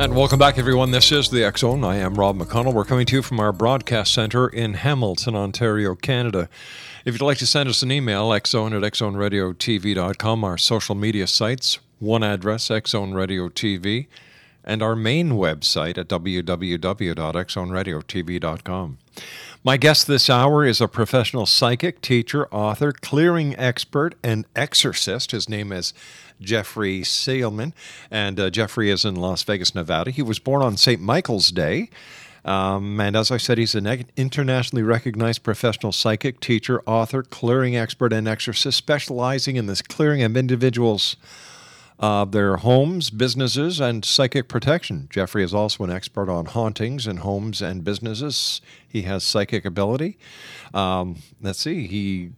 And welcome back, everyone. This is the Zone. I am Rob McConnell. We're coming to you from our broadcast center in Hamilton, Ontario, Canada. If you'd like to send us an email, xzone at xzoneradiotv.com, our social media sites, one address, xzoneradiotv, and our main website at www.xzoneradiotv.com. My guest this hour is a professional psychic, teacher, author, clearing expert, and exorcist. His name is Jeffrey Seelman, and uh, Jeffrey is in Las Vegas, Nevada. He was born on St. Michael's Day. Um, and as I said, he's an internationally recognized professional psychic, teacher, author, clearing expert, and exorcist, specializing in this clearing of individuals' uh, their homes, businesses, and psychic protection. Jeffrey is also an expert on hauntings in homes and businesses. He has psychic ability. Um, let's see, he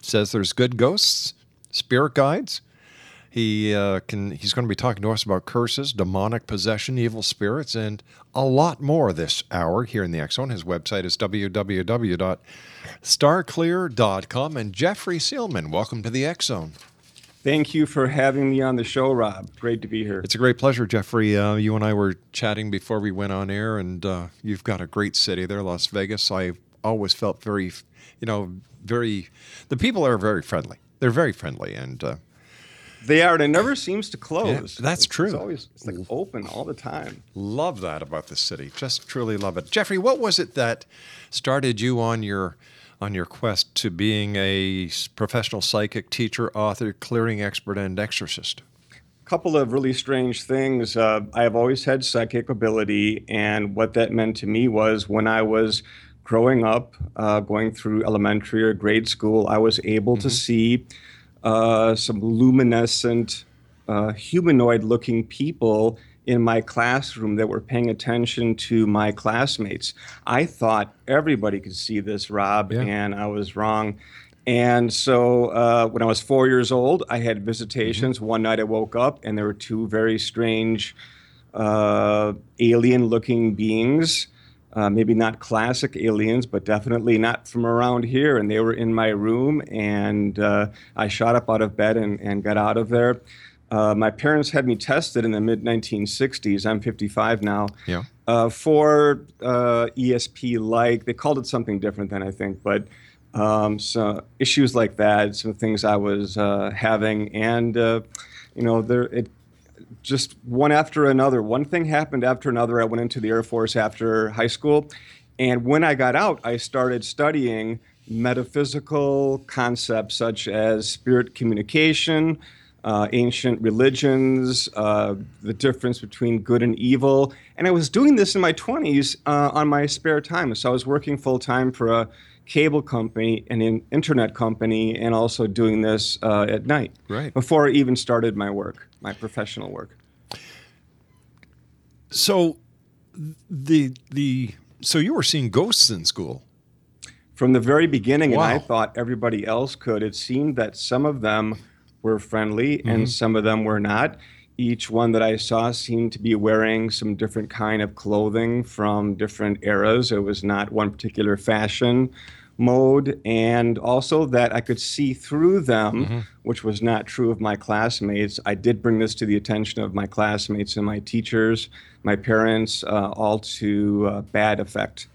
says there's good ghosts, spirit guides. He uh, can. He's going to be talking to us about curses, demonic possession, evil spirits, and a lot more this hour here in the Zone. His website is www.starclear.com. And Jeffrey Seelman, welcome to the Zone. Thank you for having me on the show, Rob. Great to be here. It's a great pleasure, Jeffrey. Uh, you and I were chatting before we went on air, and uh, you've got a great city there, Las Vegas. I always felt very, you know, very. The people are very friendly. They're very friendly, and uh, They are, and it never seems to close. Yeah, that's true. It's always it's like open all the time. love that about the city. Just truly love it. Jeffrey, what was it that started you on your on your quest to being a professional psychic, teacher, author, clearing expert, and exorcist? A couple of really strange things. Uh, I have always had psychic ability, and what that meant to me was when I was growing up, uh, going through elementary or grade school, I was able to see uh, some luminescent, uh, humanoid looking people in my classroom that were paying attention to my classmates. I thought everybody could see this, Rob, Yeah. and I was wrong. And so uh, when I was four years old, I had visitations. One night I woke up and there were two very strange uh, alien looking beings. Uh, maybe not classic aliens, but definitely not from around here. And they were in my room, and uh, I shot up out of bed and, and got out of there. Uh, my parents had me tested in the mid 1960s. I'm 55 now Yeah. uh, for uh, ESP like. They called it something different then, I think, but um, so issues like that, some things I was uh, having, and uh, you know, there it just one after another. One thing happened after another. I went into the Air Force after high school, and when I got out, I started studying metaphysical concepts such as spirit communication, uh, ancient religions, uh, the difference between good and evil. And I was doing this in my 20s uh, on my spare time. So I was working full time for a cable company and an internet company, and also doing this uh, at night. Right. Before I even started my work, my professional work. So the the so you were seeing ghosts in school. From the very beginning, and I thought everybody else could, it seemed that some of them were friendly Mm-hmm. and some of them were not. Each one that I saw seemed to be wearing some different kind of clothing from different eras. It was not one particular fashion mode, and also that I could see through them, Mm-hmm. which was not true of my classmates. I did bring this to the attention of my classmates and my teachers, my parents, uh, all to uh, bad effect.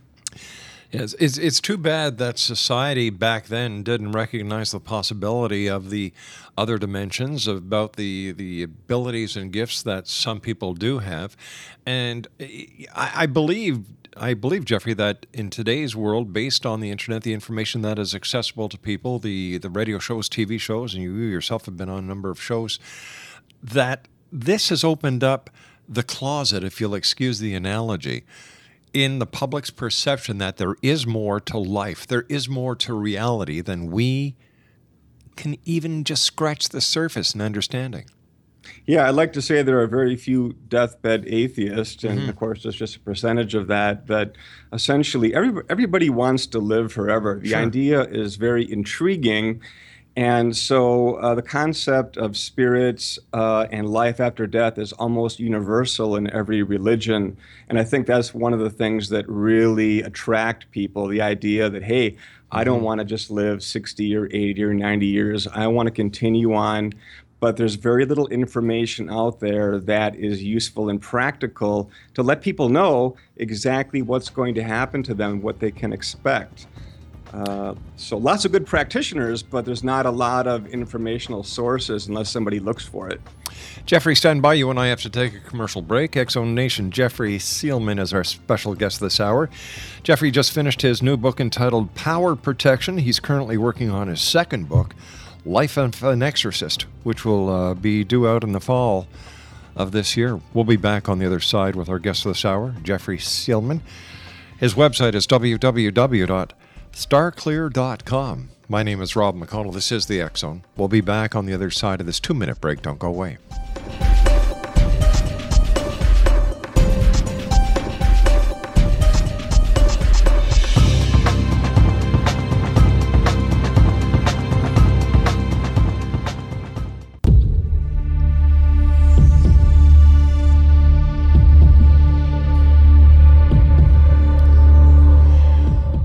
Yes, it's, it's too bad that society back then didn't recognize the possibility of the other dimensions about the the abilities and gifts that some people do have, and I, I believe I believe Jeffrey that in today's world, based on the internet, the information that is accessible to people, the the radio shows, TV shows, and you yourself have been on a number of shows, that this has opened up the closet, if you'll excuse the analogy in the public's perception that there is more to life, there is more to reality than we can even just scratch the surface in understanding. Yeah, I'd like to say there are very few deathbed atheists, and mm-hmm. of course, there's just a percentage of that. But essentially, every, everybody wants to live forever. The idea is very intriguing. And so, uh, the concept of spirits uh, and life after death is almost universal in every religion. And I think that's one of the things that really attract people the idea that, hey, I don't want to just live 60 or 80 or 90 years. I want to continue on but there's very little information out there that is useful and practical to let people know exactly what's going to happen to them, what they can expect. Uh, so lots of good practitioners, but there's not a lot of informational sources unless somebody looks for it. Jeffrey, stand by. You and I have to take a commercial break. X Zone Nation Jeffrey Seelman is our special guest this hour. Jeffrey just finished his new book entitled Power Protection. He's currently working on his second book, Life of an Exorcist, which will uh, be due out in the fall of this year. We'll be back on the other side with our guest this hour, Jeffrey Seelman. His website is www.starclear.com. My name is Rob McConnell. This is the X Zone. We'll be back on the other side of this two minute break. Don't go away.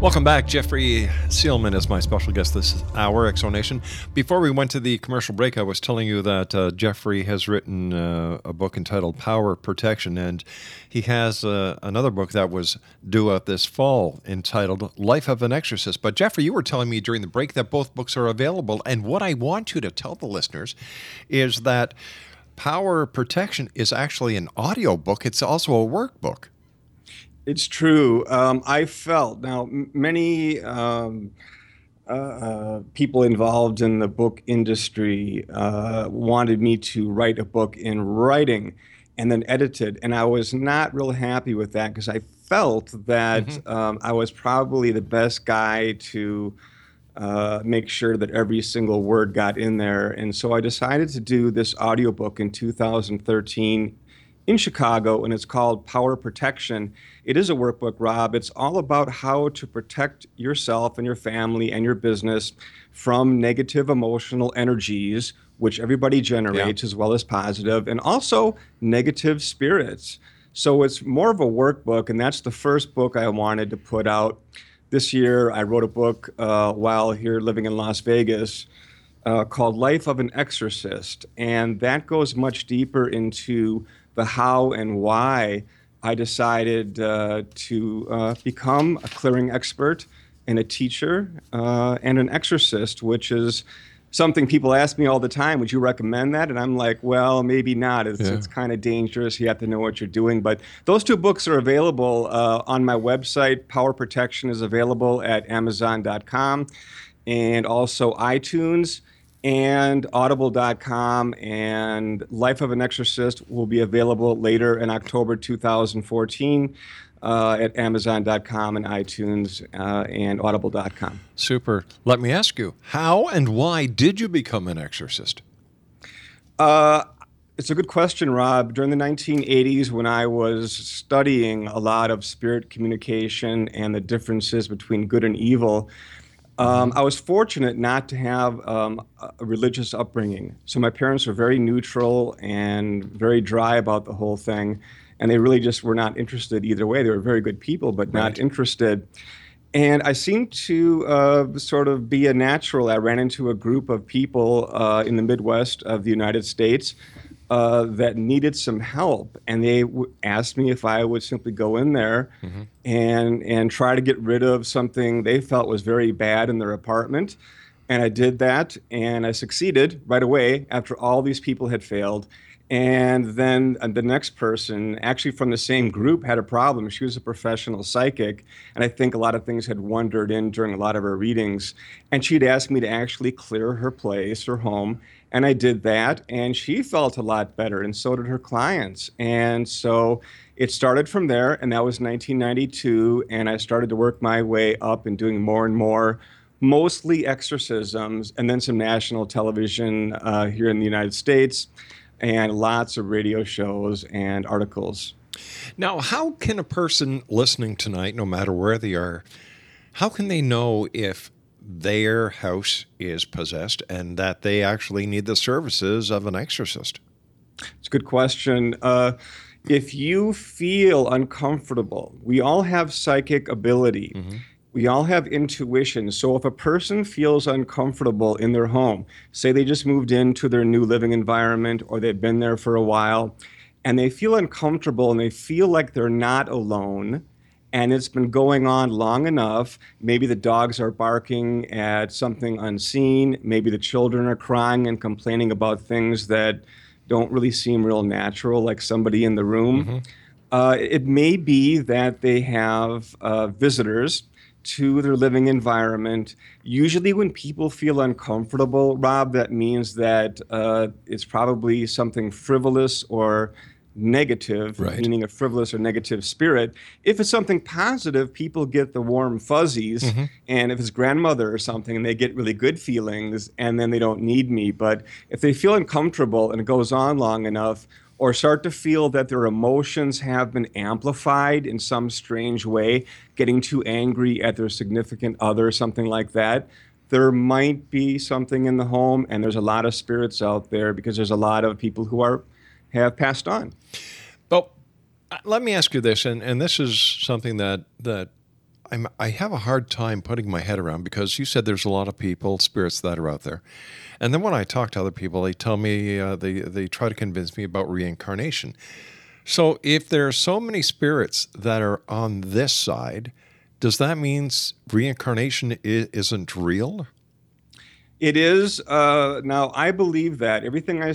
Welcome back. Jeffrey Seelman is my special guest this hour, X Zone Nation. Before we went to the commercial break, I was telling you that uh, Jeffrey has written uh, a book entitled Power Protection, and he has uh, another book that was due out this fall entitled Life of an Exorcist. But, Jeffrey, you were telling me during the break that both books are available, and what I want you to tell the listeners is that Power Protection is actually an audio book, it's also a workbook. It's true. Um, I felt now many um, uh, uh, people involved in the book industry uh, wanted me to write a book in writing and then edited, and I was not real happy with that because I felt that um, I was probably the best guy to uh, make sure that every single word got in there. And so I decided to do this audiobook in 2013 in Chicago, and it's called Power Protection. It is a workbook, Rob. It's all about how to protect yourself and your family and your business from negative emotional energies, which everybody generates, as well as positive, and also negative spirits. So it's more of a workbook, and that's the first book I wanted to put out. This year, I wrote a book uh, while here living in Las Vegas uh, called Life of an Exorcist. And that goes much deeper into the how and why I decided uh, to uh, become a clearing expert and a teacher uh, and an exorcist, which is something people ask me all the time. Would you recommend that? And I'm like, well, maybe not. It's, Yeah. it's kind of dangerous. You have to know what you're doing. But those two books are available uh, on my website. Power Protection is available at Amazon.com and also iTunes and audible.com and life of an exorcist will be available later in october 2014 uh, at amazon.com and itunes uh, and audible.com Super. Let me ask you, how and why did you become an exorcist? Uh, it's a good question, Rob. During the 1980s, when I was studying a lot of spirit communication and the differences between good and evil, Um, I was fortunate not to have um, a religious upbringing. So my parents were very neutral and very dry about the whole thing. And they really just were not interested either way. They were very good people, but not interested. And I seemed to uh, sort of be a natural. I ran into a group of people uh, in the Midwest of the United States uh, that needed some help, and they w- asked me if I would simply go in there Mm-hmm. and and try to get rid of something they felt was very bad in their apartment. And I did that, and I succeeded right away after all these people had failed. And then uh, the next person, actually from the same group, had a problem. She was a professional psychic, and I think a lot of things had wandered in during a lot of her readings. And she'd asked me to actually clear her place, her home, and I did that, and she felt a lot better, and so did her clients. And so it started from there, and that was 1992, and I started to work my way up and doing more and more, mostly exorcisms, and then some national television uh, here in the United States, and lots of radio shows and articles. Now, how can a person listening tonight, no matter where they are, how can they know if their house is possessed and that they actually need the services of an exorcist? It's a good question. Uh, if you feel uncomfortable, we all have psychic ability. We all have intuition. So if a person feels uncomfortable in their home, say they just moved into their new living environment or they've been there for a while, and they feel uncomfortable and they feel like they're not alone, and it's been going on long enough. Maybe the dogs are barking at something unseen. Maybe the children are crying and complaining about things that don't really seem real natural, like somebody in the room. Uh, it may be that they have uh, visitors to their living environment. Usually, when people feel uncomfortable, Rob, that means that uh, it's probably something frivolous or negative, Right. meaning a frivolous or negative spirit. If it's something positive, people get the warm fuzzies. Mm-hmm. And if it's grandmother or something, and they get really good feelings and then they don't need me. But if they feel uncomfortable and it goes on long enough, or start to feel that their emotions have been amplified in some strange way, getting too angry at their significant other, or something like that, there might be something in the home, and there's a lot of spirits out there because there's a lot of people who are have passed on. Well, uh, let me ask you this, and, and this is something that that I'm, I have a hard time putting my head around because you said there's a lot of people, spirits that are out there, and then when I talk to other people, they tell me uh, they they try to convince me about reincarnation. So if there are so many spirits that are on this side, does that mean reincarnation isn't real? It is uh, now. I believe that everything I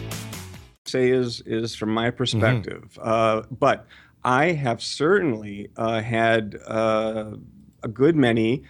Say is is from my perspective. Uh, but I have certainly uh, had uh, a good many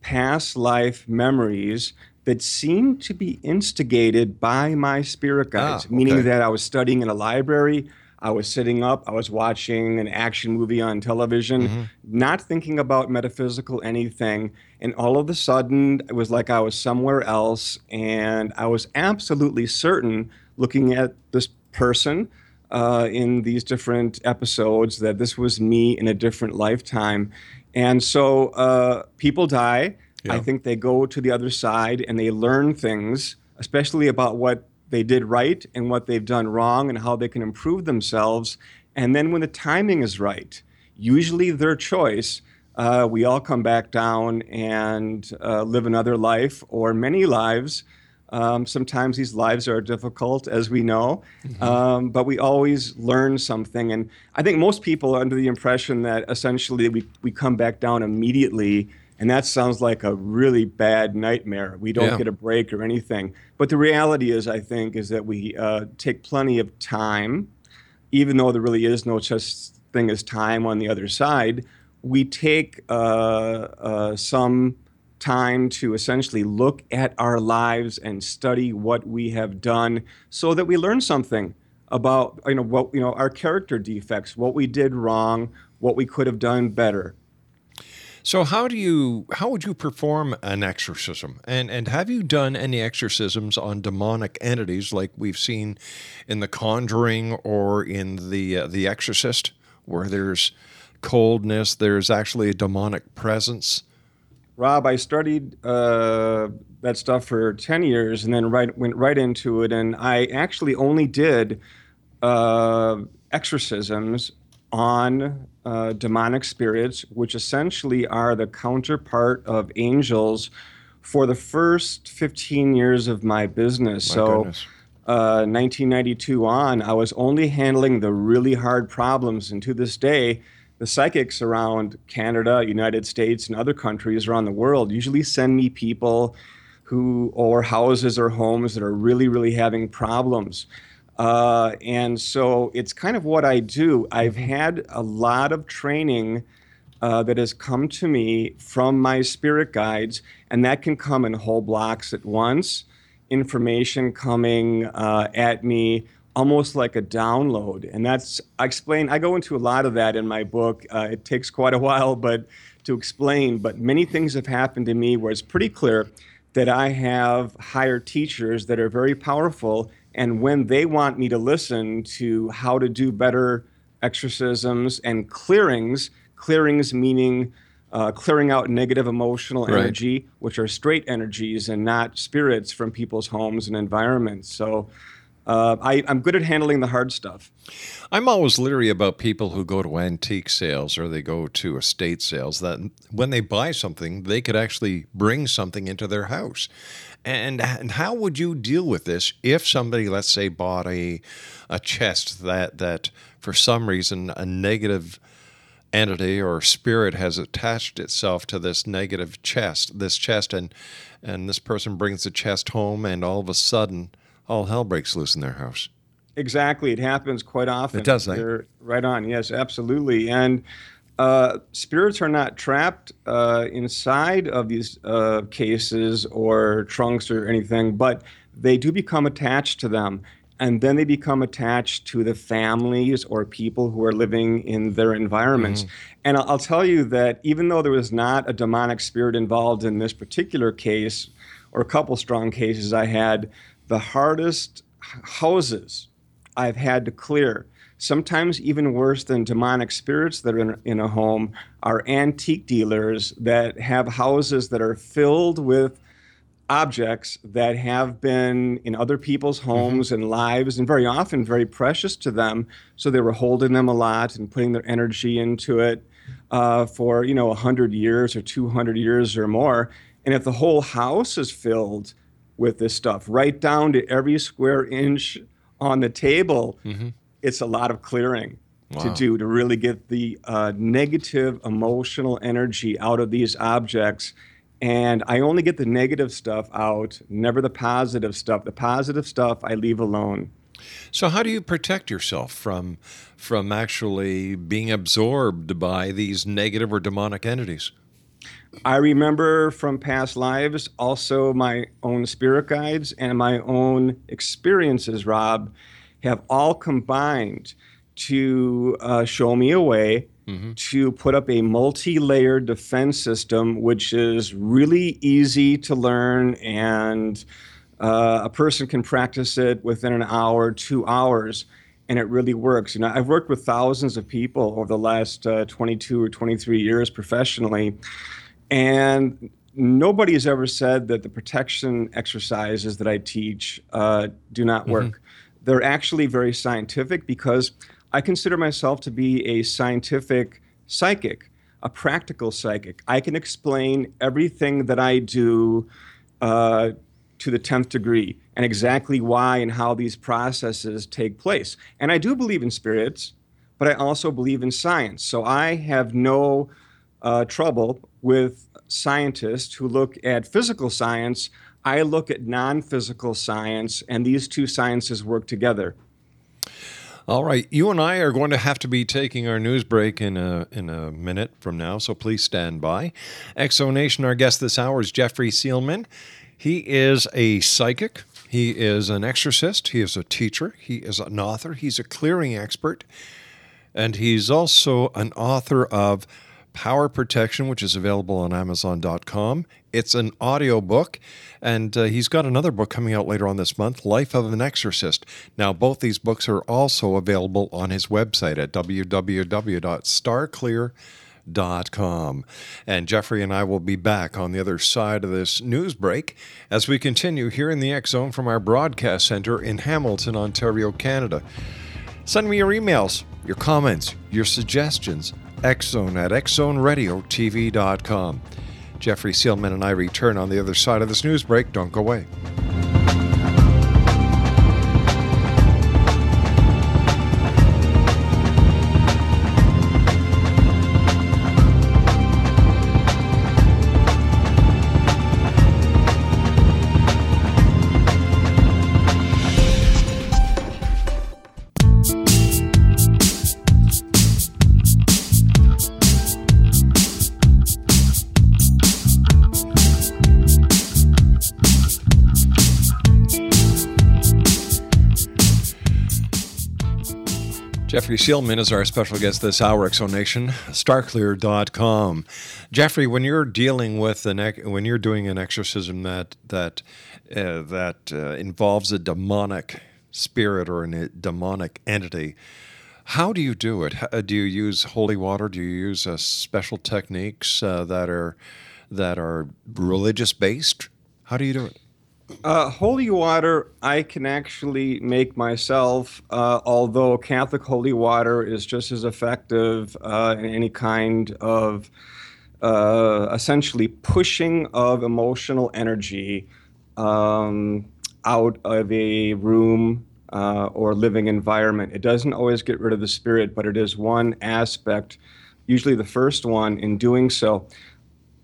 past life memories that seem to be instigated by my spirit guides, Ah, meaning that I was studying in a library. I was sitting up, I was watching an action movie on television, not thinking about metaphysical anything. And all of a sudden, it was like I was somewhere else. And I was absolutely certain, looking at this person uh, in these different episodes, that this was me in a different lifetime. And so uh, people die. I think they go to the other side and they learn things, especially about what they did right and what they've done wrong and how they can improve themselves. And then when the timing is right, usually their choice, Uh, we all come back down and uh, live another life or many lives. Um, sometimes these lives are difficult, as we know, mm-hmm. um, but we always learn something. And I think most people are under the impression that essentially we, we come back down immediately and that sounds like a really bad nightmare. We don't yeah. get a break or anything. But the reality is, I think, is that we uh, take plenty of time, even though there really is no such thing as time on the other side. We take uh, uh, some time to essentially look at our lives and study what we have done, so that we learn something about you know what you know our character defects, what we did wrong, what we could have done better. So how do you how would you perform an exorcism? And and have you done any exorcisms on demonic entities like we've seen in The Conjuring or in the uh, The Exorcist where there's coldness, there's actually a demonic presence? Rob, I studied uh, that stuff for 10 years and then right, went right into it. And I actually only did uh, exorcisms on uh, demonic spirits, which essentially are the counterpart of angels, for the first 15 years of my business. My so, uh, 1992 on, I was only handling the really hard problems. And to this day, the psychics around Canada, United States, and other countries around the world usually send me people who, or houses or homes that are really, really having problems. Uh, and so it's kind of what I do. I've mm-hmm. had a lot of training uh, that has come to me from my spirit guides, and that can come in whole blocks at once. Information coming uh, at me almost like a download. And that's, I explain, I go into a lot of that in my book. Uh, it takes quite a while, but to explain, but many things have happened to me where it's pretty clear that I have higher teachers that are very powerful and when they want me to listen to how to do better exorcisms and clearings, clearings meaning uh, clearing out negative emotional energy, right. which are straight energies and not spirits from people's homes and environments. So uh, I, am good at handling the hard stuff. I'm always leery about people who go to antique sales or they go to estate sales that when they buy something, they could actually bring something into their house. And, and how would you deal with this if somebody, let's say, bought a, a chest that, that for some reason a negative entity or spirit has attached itself to this negative chest, this chest, and, and this person brings the chest home, and all of a sudden, all hell breaks loose in their house? Exactly. It happens quite often. It does, eh? Right on. Yes, absolutely. And uh, spirits are not trapped uh, inside of these uh, cases or trunks or anything, but they do become attached to them. And then they become attached to the families or people who are living in their environments. Mm-hmm. And I'll, I'll tell you that even though there was not a demonic spirit involved in this particular case, or a couple strong cases I had, the hardest houses I've had to clear sometimes even worse than demonic spirits that are in, in, a home are antique dealers that have houses that are filled with objects that have been in other people's mm-hmm. homes mm-hmm. and lives and very often very precious to them so they were holding them a lot and putting their energy into it uh, for you know 100 years or 200 years or more and if the whole house is filled with this stuff right down to every square inch on the table mm-hmm it's a lot of clearing wow. to do to really get the uh, negative emotional energy out of these objects. And I only get the negative stuff out, never the positive stuff. The positive stuff I leave alone. So how do you protect yourself from from actually being absorbed by these negative or demonic entities? I remember from past lives also my own spirit guides and my own experiences, Rob, have all combined to uh, show me a way mm-hmm. to put up a multi layered defense system, which is really easy to learn and uh, a person can practice it within an hour, two hours, and it really works. You know, I've worked with thousands of people over the last uh, 22 or 23 years professionally, and nobody has ever said that the protection exercises that I teach uh, do not work. Mm-hmm. They're actually very scientific because I consider myself to be a scientific psychic. a practical psychic. I can explain everything that I do uh, to the 10th degree and exactly why and how these processes take place. And I do believe in spirits, but I also believe in science. So I have no uh, trouble with scientists who look at physical science. I look at non physical science, and these two sciences work together. All right, you and I are going to have to be taking our news break in a in a minute from now, so please stand by. X Zone Nation, our guest this hour is Jeffrey Seelman. He is a psychic. He is an exorcist. He is a teacher. He is an author. He's a clearing expert, and he's also an author of Power Protection, which is available on Amazon.com. It's an audio book, and uh, he's got another book coming out later on this month, Life of an Exorcist. Now, both these books are also available on his website at www.starclear.com. And Jeffrey and I will be back on the other side of this news break as we continue here in the X Zone from our broadcast center in Hamilton, Ontario, Canada. Send me your emails, your comments, your suggestions Xzone at xzoneradiotv.com. Jeffrey Seelman and I return on the other side of this news break. Don't go away. Jeffrey Seelman is our special guest this hour, X Zone Nation, starclear.com. Jeffrey, when you're dealing with an when you're doing an exorcism that that uh, that uh, involves a demonic spirit or a demonic entity, how do you do it? How, do you use holy water? Do you use uh, special techniques uh, that are that are religious based? How do you do it? Uh, holy water, I can actually make myself, uh, although Catholic holy water is just as effective uh, in any kind of uh, essentially pushing of emotional energy um, out of a room uh, or living environment. It doesn't always get rid of the spirit, but it is one aspect, usually the first one, in doing so.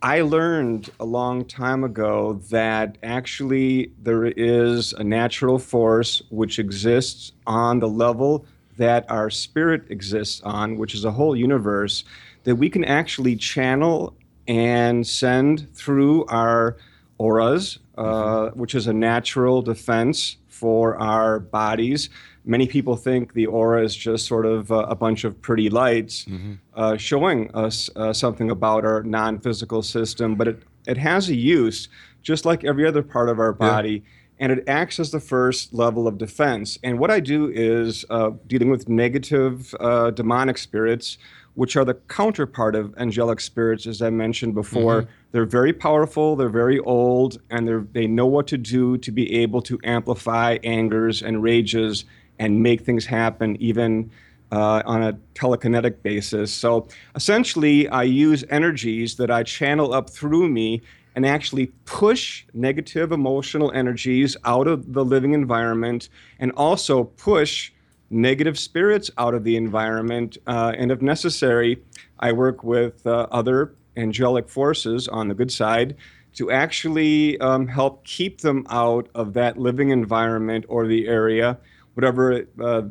I learned a long time ago that actually there is a natural force which exists on the level that our spirit exists on, which is a whole universe, that we can actually channel and send through our auras, uh, mm-hmm. which is a natural defense for our bodies many people think the aura is just sort of uh, a bunch of pretty lights mm-hmm. uh, showing us uh, something about our non physical system, but it, it has a use just like every other part of our body. Yeah. And it acts as the first level of defense. And what I do is uh, dealing with negative uh, demonic spirits, which are the counterpart of angelic spirits, as I mentioned before. Mm-hmm. They're very powerful, they're very old, and they know what to do to be able to amplify angers and rages and make things happen even uh, on a telekinetic basis. So essentially, I use energies that I channel up through me and actually push negative emotional energies out of the living environment and also push negative spirits out of the environment. Uh, and if necessary, I work with uh, other angelic forces on the good side to actually um, help keep them out of that living environment or the area whatever it uh,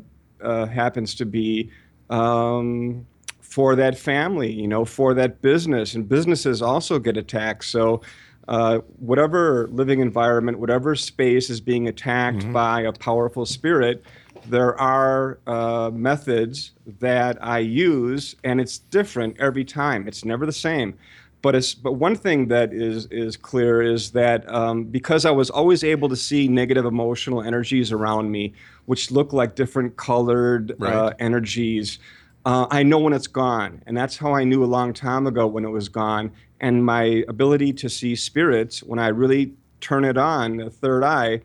uh, happens to be um, for that family, you know, for that business. And businesses also get attacked. So, uh, whatever living environment, whatever space is being attacked mm-hmm. by a powerful spirit, there are uh, methods that I use, and it's different every time. It's never the same. But, it's, but one thing that is, is clear is that um, because I was always able to see negative emotional energies around me, which look like different colored uh, right. uh, energies, uh, I know when it's gone. And that's how I knew a long time ago when it was gone. And my ability to see spirits, when I really turn it on, the third eye,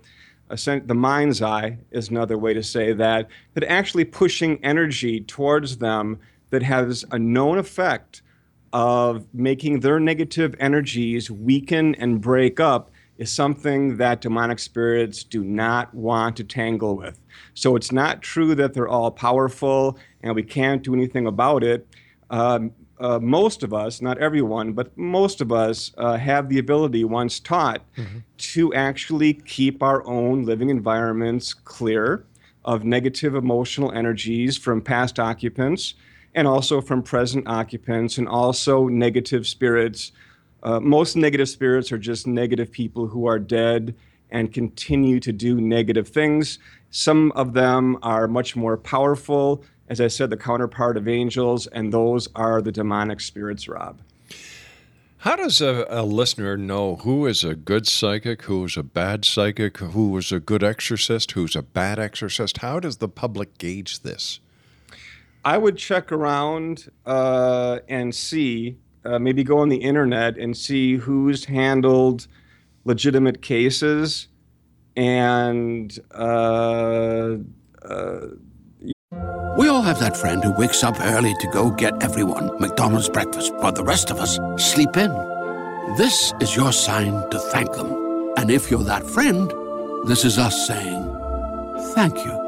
the mind's eye is another way to say that, that actually pushing energy towards them that has a known effect of making their negative energies weaken and break up is something that demonic spirits do not want to tangle with. So it's not true that they're all powerful and we can't do anything about it. Um, uh, most of us, not everyone, but most of us uh, have the ability, once taught, mm-hmm. to actually keep our own living environments clear of negative emotional energies from past occupants and also from present occupants and also negative spirits. Uh, most negative spirits are just negative people who are dead and continue to do negative things. Some of them are much more powerful as I said, the counterpart of angels, and those are the demonic spirits, Rob. How does a, a, listener know who is a good psychic, who is a bad psychic, who is a good exorcist, who's a bad exorcist? How does the public gauge this? I would check around uh, and see, uh, maybe go on the internet and see who's handled legitimate cases and uh, uh we all have that friend who wakes up early to go get everyone McDonald's breakfast, while the rest of us sleep in. This is your sign to thank them. And if you're that friend, this is us saying thank you.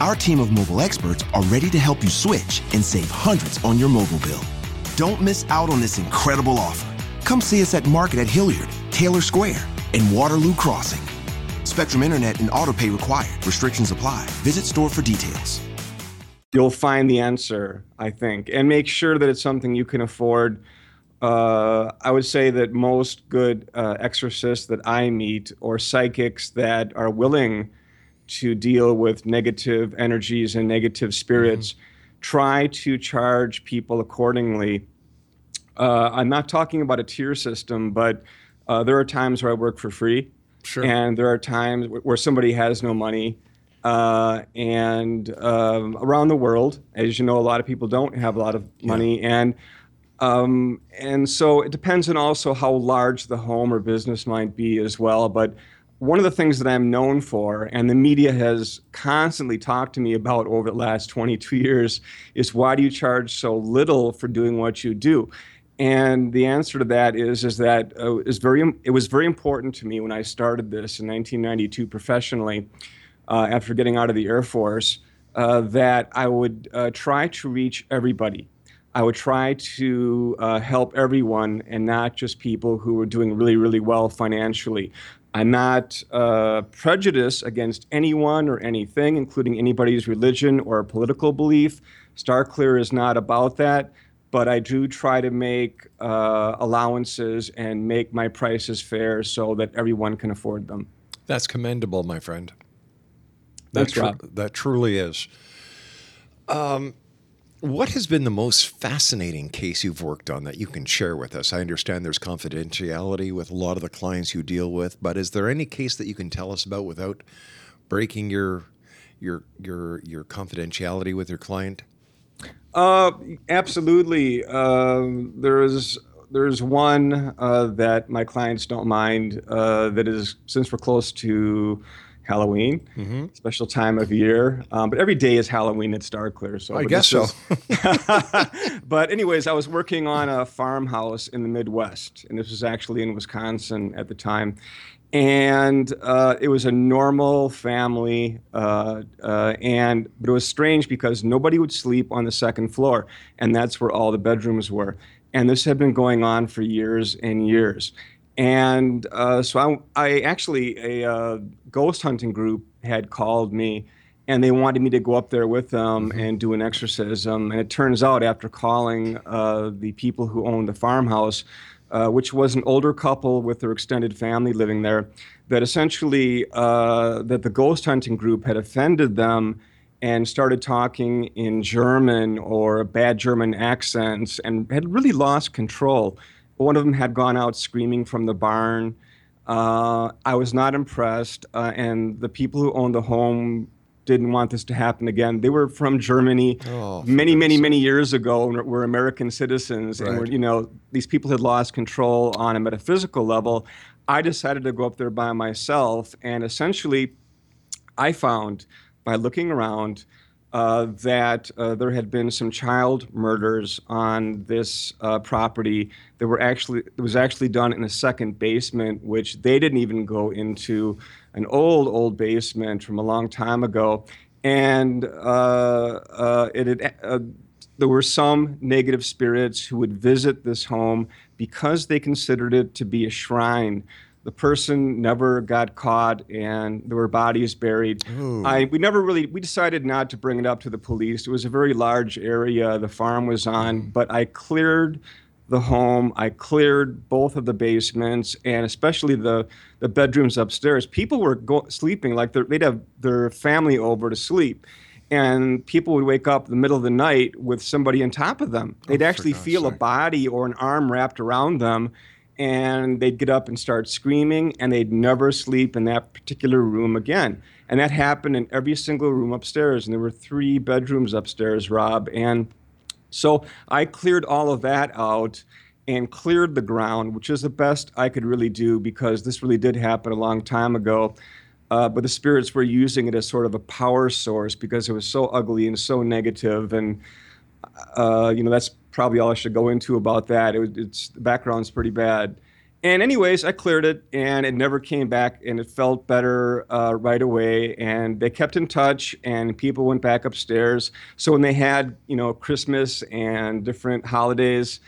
Our team of mobile experts are ready to help you switch and save hundreds on your mobile bill. Don't miss out on this incredible offer. Come see us at Market at Hilliard, Taylor Square, and Waterloo Crossing. Spectrum Internet and autopay required. Restrictions apply. Visit store for details you'll find the answer, I think, and make sure that it's something you can afford. Uh, I would say that most good uh, exorcists that I meet or psychics that are willing to deal with negative energies and negative spirits mm-hmm. try to charge people accordingly. Uh, I'm not talking about a tier system, but uh, there are times where I work for free. Sure. And there are times where somebody has no money uh, and um, around the world. As you know, a lot of people don't have a lot of money, yeah. and um, and so it depends on also how large the home or business might be as well. But one of the things that I'm known for, and the media has constantly talked to me about over the last 22 years, is why do you charge so little for doing what you do? And the answer to that is is that uh, is very it was very important to me when I started this in 1992 professionally uh, after getting out of the Air Force uh, that I would uh, try to reach everybody. I would try to uh, help everyone and not just people who were doing really, really well financially. I'm not uh, prejudiced against anyone or anything, including anybody's religion or political belief. StarClear is not about that, but I do try to make uh, allowances and make my prices fair so that everyone can afford them. That's commendable, my friend. That's right. That truly is. Um, what has been the most fascinating case you've worked on that you can share with us? I understand there's confidentiality with a lot of the clients you deal with, but is there any case that you can tell us about without breaking your your your your confidentiality with your client? Uh, absolutely. Uh, there is there's one uh, that my clients don't mind. Uh, that is since we're close to Halloween, mm-hmm. special time of year. Um, but every day is Halloween at StarClear. So I guess so. but anyways, I was working on a farmhouse in the Midwest, and this was actually in Wisconsin at the time. And uh, it was a normal family, uh, uh, and but it was strange because nobody would sleep on the second floor, and that's where all the bedrooms were. And this had been going on for years and years. And uh, so I, I, actually, a uh, ghost hunting group had called me and they wanted me to go up there with them mm-hmm. and do an exorcism. And it turns out, after calling uh, the people who owned the farmhouse, uh, which was an older couple with their extended family living there, that essentially uh, that the ghost hunting group had offended them and started talking in German or bad German accents and had really lost control. One of them had gone out screaming from the barn. Uh, I was not impressed, uh, and the people who owned the home didn't want this to happen again. They were from Germany Oh, many, many, many years ago and were American citizens. And were, you know, these people had lost control on a metaphysical level. I decided to go up there by myself, and essentially, I found by looking around uh, that uh, there had been some child murders on this uh, property. That were actually it was actually done in a second basement, which they didn't even go into, an old old basement from a long time ago, and uh, uh, it had. Uh, there were some negative spirits who would visit this home because they considered it to be a shrine. The person never got caught, and there were bodies buried. I we never really we decided not to bring it up to the police. It was a very large area the farm was on, but I cleared the home. I cleared both of the basements and especially the the bedrooms upstairs. People were go- sleeping like they'd have their family over to sleep. And people would wake up in the middle of the night with somebody on top of them. They'd actually God's feel a body or an arm wrapped around them, and they'd get up and start screaming, and they'd never sleep in that particular room again. And that happened in every single room upstairs. And there were three bedrooms upstairs, Rob. And so I cleared all of that out and cleared the ground, which is the best I could really do because this really did happen a long time ago. Uh, but the spirits were using it as sort of a power source because it was so ugly and so negative. And, uh, you know, that's probably all I should go into about that. It, it's the background's pretty bad. And anyways, I cleared it, and it never came back, and it felt better uh, right away. And they kept in touch, and people went back upstairs. So when they had, you know, Christmas and different holidays,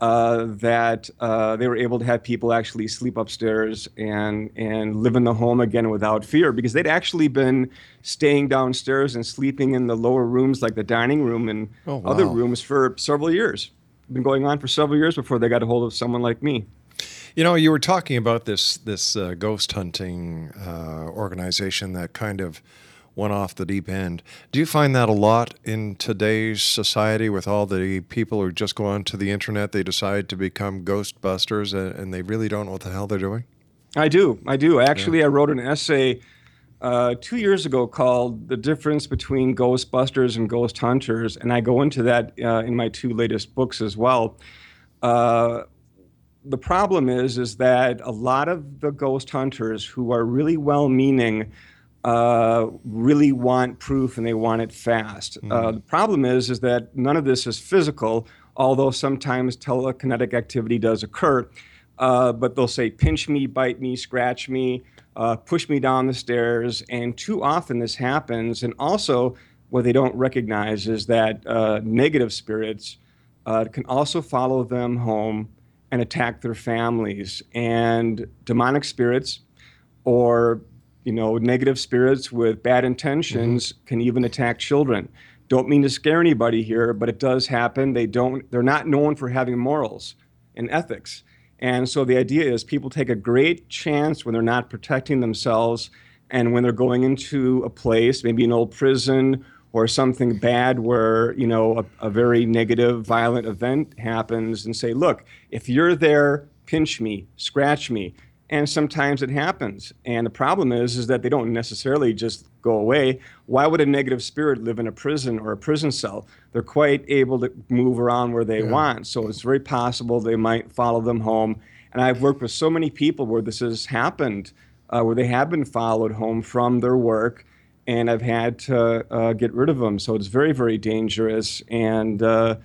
uh, that uh, they were able to have people actually sleep upstairs and and live in the home again without fear, because they'd actually been staying downstairs and sleeping in the lower rooms, like the dining room and Oh, other rooms, for several years. Been going on for several years before they got a hold of someone like me. You know, you were talking about this this uh, ghost hunting uh, organization that kind of went off the deep end. Do you find that a lot in today's society with all the people who just go onto the internet, they decide to become ghostbusters and, and they really don't know what the hell they're doing? I do. I do. Actually, I wrote an essay uh, two years ago called The Difference Between Ghostbusters and Ghost Hunters. And I go into that uh, in my two latest books as well. Uh, the problem is, is that a lot of the ghost hunters who are really well-meaning uh, really want proof and they want it fast. Uh, the problem is, is that none of this is physical, although sometimes telekinetic activity does occur. Uh, but they'll say, pinch me, bite me, scratch me, uh, push me down the stairs. And too often this happens. And also, what they don't recognize is that uh, negative spirits uh, can also follow them home and attack their families. And demonic spirits or you know negative spirits with bad intentions mm-hmm. can even attack children. Don't mean to scare anybody here but it does happen. They don't they're not known for having morals and ethics. And so the idea is people take a great chance when they're not protecting themselves and when they're going into a place maybe an old prison or something bad where you know a, a very negative violent event happens and say look if you're there pinch me scratch me and sometimes it happens. And the problem is is that they don't necessarily just go away. Why would a negative spirit live in a prison or a prison cell? They're quite able to move around where they want. So it's very possible they might follow them home. And i've worked with so many people where this has happened uh, where they have been followed home from their work and i've had to uh, get rid of them. So it's very very dangerous. And uh,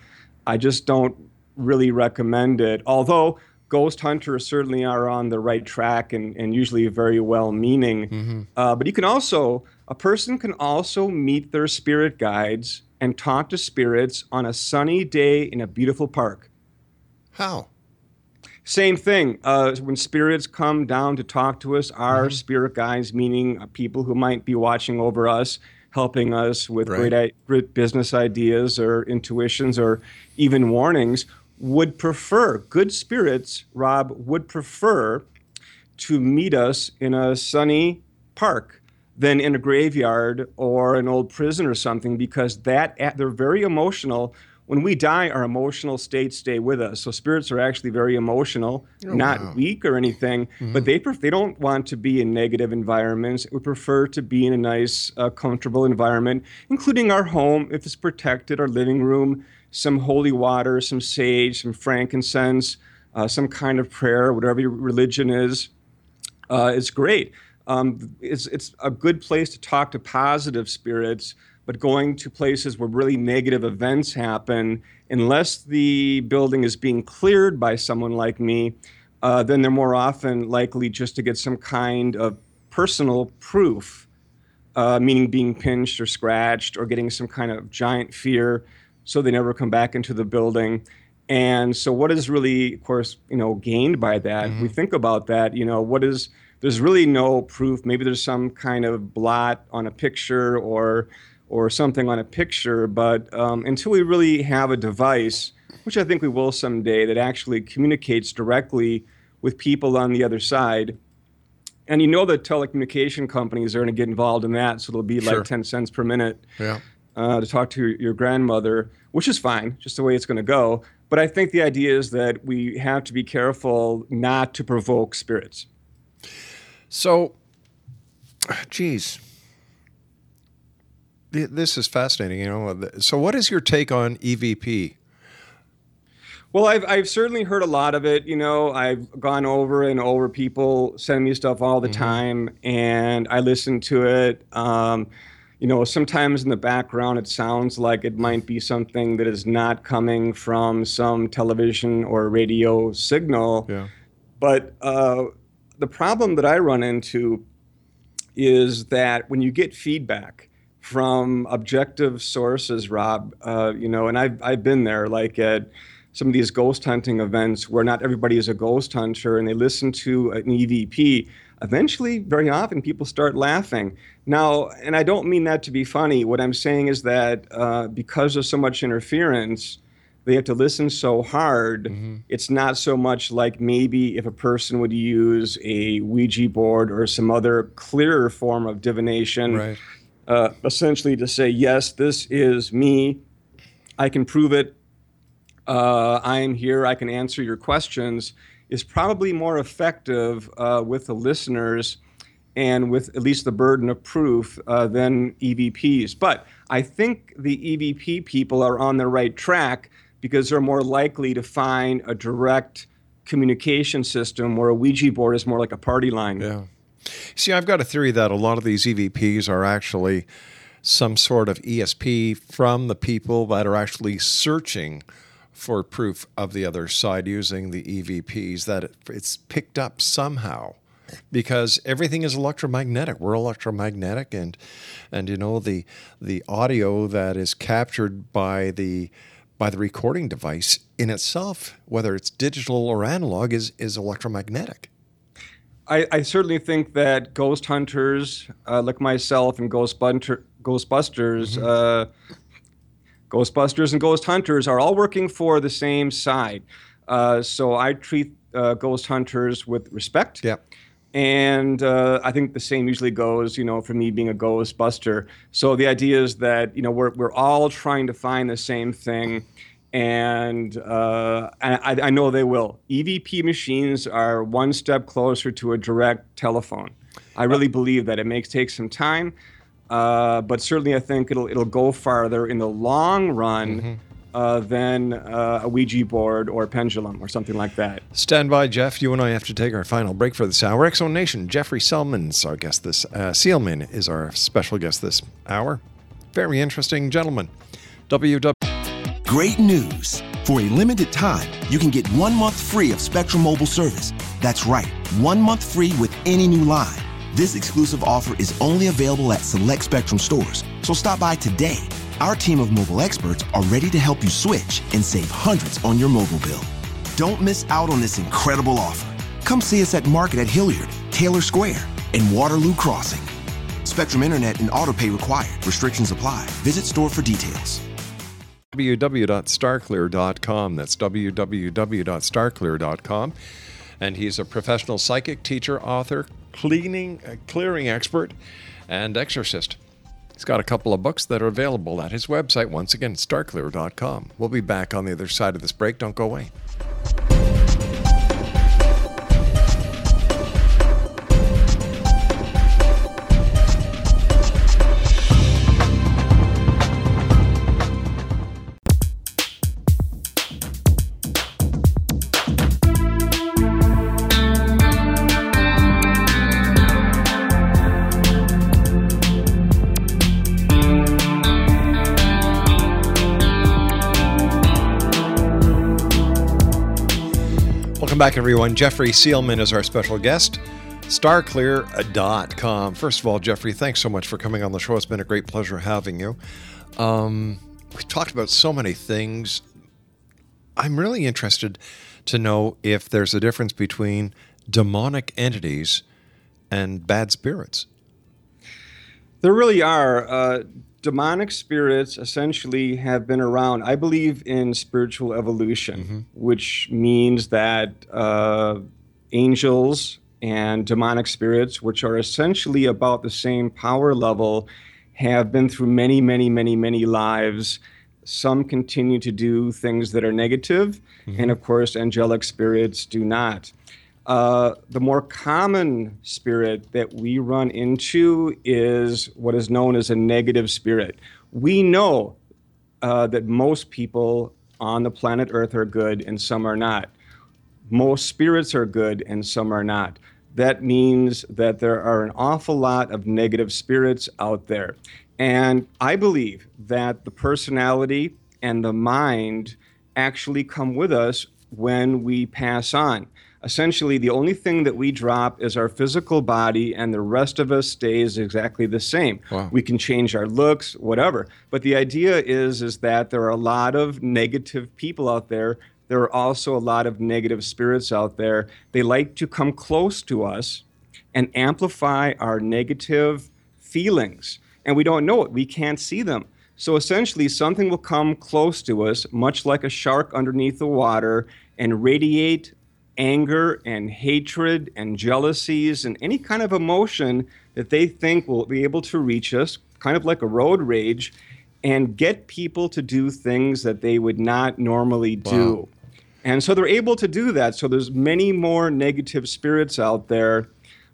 i just don't really recommend it. Although ghost hunters certainly are on the right track and, and usually very well meaning. Uh, but you can also, a person can also meet their spirit guides and talk to spirits on a sunny day in a beautiful park. How? Same thing. Uh, when spirits come down to talk to us, our spirit guides, meaning uh, people who might be watching over us, helping us with Right. great, great business ideas or intuitions or even warnings, would prefer, good spirits, Rob, would prefer to meet us in a sunny park than in a graveyard or an old prison or something because that they're very emotional when we die, our emotional states stay with us. So spirits are actually very emotional, oh, not wow. weak or anything, mm-hmm. but they pref- they don't want to be in negative environments. We prefer to be in a nice, uh, comfortable environment, including our home if it's protected, our living room, some holy water, some sage, some frankincense, uh, some kind of prayer, whatever your religion is. Uh, great. Um, it's it's a good place to talk to positive spirits but going to places where really negative events happen, unless the building is being cleared by someone like me, uh, then they're more often likely just to get some kind of personal proof, uh, meaning being pinched or scratched or getting some kind of giant fear, so they never come back into the building. And so, what is really, of course, you know, gained by that? Mm-hmm. We think about that. You know, what is there's really no proof. Maybe there's some kind of blot on a picture or or something on a picture. But um, until we really have a device, which I think we will someday, that actually communicates directly with people on the other side. And you know the telecommunication companies are going to get involved in that, so it'll be sure. like 10 cents per minute yeah. Uh, to talk to your, grandmother, which is fine, just the way it's going to go. But I think the idea is that we have to be careful not to provoke spirits. So, geez, this is fascinating. You know, so what is your take on EVP? Well, I've I've certainly heard a lot of it. You know, I've gone over and over. People send me stuff all the mm-hmm. time, and I listen to it. Um, you know, sometimes in the background, it sounds like it might be something that is not coming from some television or radio signal. Yeah. But uh, the problem that I run into is that when you get feedback, from objective sources, Rob. Uh, you know, and I've I've been there, like at some of these ghost hunting events where not everybody is a ghost hunter, and they listen to an EVP. Eventually, very often, people start laughing. Now, and I don't mean that to be funny. What I'm saying is that uh, because of so much interference, they have to listen so hard. Mm-hmm. It's not so much like maybe if a person would use a Ouija board or some other clearer form of divination. Right uh, essentially to say, yes, this is me. I can prove it. Uh, I am here. I can answer your questions. Is probably more effective uh, with the listeners and with at least the burden of proof uh, than EVPs. But I think the EVP people are on the right track because they're more likely to find a direct communication system where a Ouija board is more like a party line. Yeah. See, I've got a theory that a lot of these EVPs are actually some sort of ESP from the people that are actually searching for proof of the other side using the EVPs, that it's picked up somehow because everything is electromagnetic. We're electromagnetic, and and you know the the audio that is captured by the by the recording device in itself, whether it's digital or analog, is is electromagnetic. I, I certainly think that ghost hunters, uh, like myself and Ghost Ghostbusters, mm-hmm. uh, Ghostbusters and Ghost Hunters are all working for the same side. Uh, so I treat uh, ghost hunters with respect. Yeah. And uh, I think the same usually goes, you know, for me being a Ghostbuster. So the idea is that, you know, we're, we're all trying to find the same thing and uh, I, I, know they will. EVP machines are one step closer to a direct telephone. I really believe that it makes take some time, uh, but certainly I think it'll it'll go farther in the long run. Mm-hmm. Uh, than uh, a Ouija board or a pendulum or something like that. Stand by, Jeff. You and I have to take our final break for this hour. X Zone Nation, Jeffrey Seelman's our guest this. Uh, Seelman is our special guest this hour. Very interesting gentleman. WW. Great news! For a limited time, you can get one month free of Spectrum Mobile service. That's right, one month free with any new line. This exclusive offer is only available at select Spectrum stores, so stop by today. Our team of mobile experts are ready to help you switch and save hundreds on your mobile bill. Don't miss out on this incredible offer. Come see us at Market at Hilliard, Taylor Square, and Waterloo Crossing. Spectrum Internet and autopay required. Restrictions apply. Visit store for details www.starclear.com. That's www.starclear.com. And he's a professional psychic, teacher, author, cleaning, uh, clearing expert, and exorcist. He's got a couple of books that are available at his website. Once again, starclear.com. We'll be back on the other side of this break. Don't go away. Back, everyone. Jeffrey Seelman is our special guest. StarClear.com. First of all, Jeffrey, thanks so much for coming on the show. It's been a great pleasure having you. Um, we talked about so many things. I'm really interested to know if there's a difference between demonic entities and bad spirits. There really are. Uh, demonic spirits essentially have been around. I believe in spiritual evolution, which means that uh, angels and demonic spirits, which are essentially about the same power level, have been through many, many, many, many lives. Some continue to do things that are negative, and of course, angelic spirits do not. Uh, the more common spirit that we run into is what is known as a negative spirit. We know uh, that most people on the planet Earth are good and some are not. Most spirits are good and some are not. That means that there are an awful lot of negative spirits out there. And I believe that the personality and the mind actually come with us when we pass on. Essentially, the only thing that we drop is our physical body, and the rest of us stays exactly the same. Wow. We can change our looks, whatever. But the idea is, is that there are a lot of negative people out there. There are also a lot of negative spirits out there. They like to come close to us and amplify our negative feelings. And we don't know it, we can't see them. So essentially, something will come close to us, much like a shark underneath the water, and radiate anger and hatred and jealousies and any kind of emotion that they think will be able to reach us, kind of like a road rage, and get people to do things that they would not normally do. And so they're able to do that. So there's many more negative spirits out there.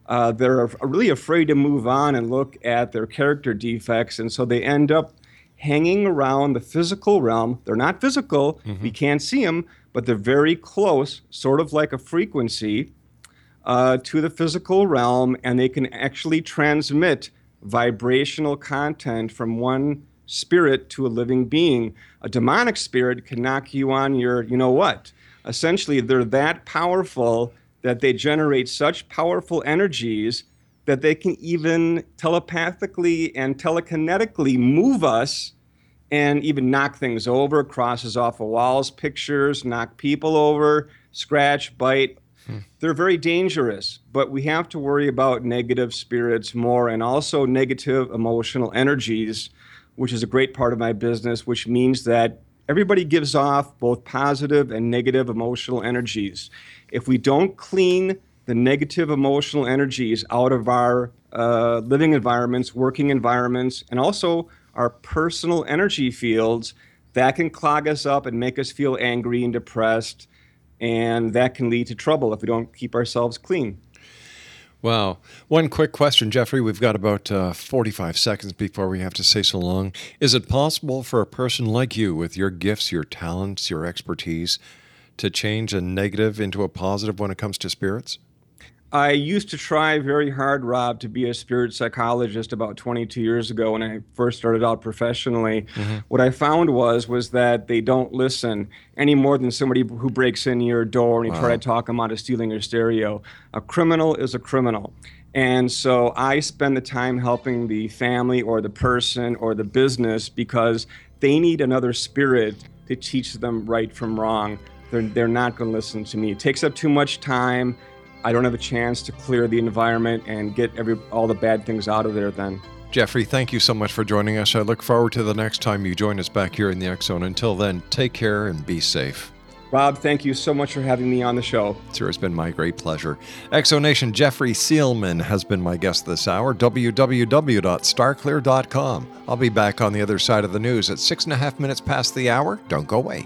Uh, they're really afraid to move on and look at their character defects, and so they end up hanging around the physical realm. They're not physical; we can't see them, but they're very close, sort of like a frequency, uh, to the physical realm, and they can actually transmit vibrational content from one spirit to a living being. A demonic spirit can knock you on your, you know what? Essentially, they're that powerful that they generate such powerful energies that they can even telepathically and telekinetically move us and even knock things over, crosses off of walls, pictures, knock people over, scratch, bite. They're very dangerous, but we have to worry about negative spirits more and also negative emotional energies, which is a great part of my business, which means that everybody gives off both positive and negative emotional energies. If we don't clean the negative emotional energies out of our uh, living environments, working environments, and also our personal energy fields, that can clog us up and make us feel angry and depressed. And that can lead to trouble if we don't keep ourselves clean. Wow. One quick question, Jeffrey. We've got about uh, 45 seconds before we have to say so long. Is it possible for a person like you, with your gifts, your talents, your expertise, to change a negative into a positive when it comes to spirits? I used to try very hard, Rob, to be a spirit psychologist about 22 years ago when I first started out professionally. Mm-hmm. What I found was was that they don't listen any more than somebody who breaks in your door and you try to talk them out of stealing your stereo. A criminal is a criminal. And so I spend the time helping the family or the person or the business because they need another spirit to teach them right from wrong. They're, they're not going to listen to me. It takes up too much time. I don't have a chance to clear the environment and get every all the bad things out of there then. Jeffrey, thank you so much for joining us. I look forward to the next time you join us back here in the X Zone. Until then, take care and be safe. Rob, thank you so much for having me on the show. Sure, it's been my great pleasure. X Zone Nation Jeffrey Seelman has been my guest this hour. www.starclear.com. I'll be back on the other side of the news at six and a half minutes past the hour. Don't go away.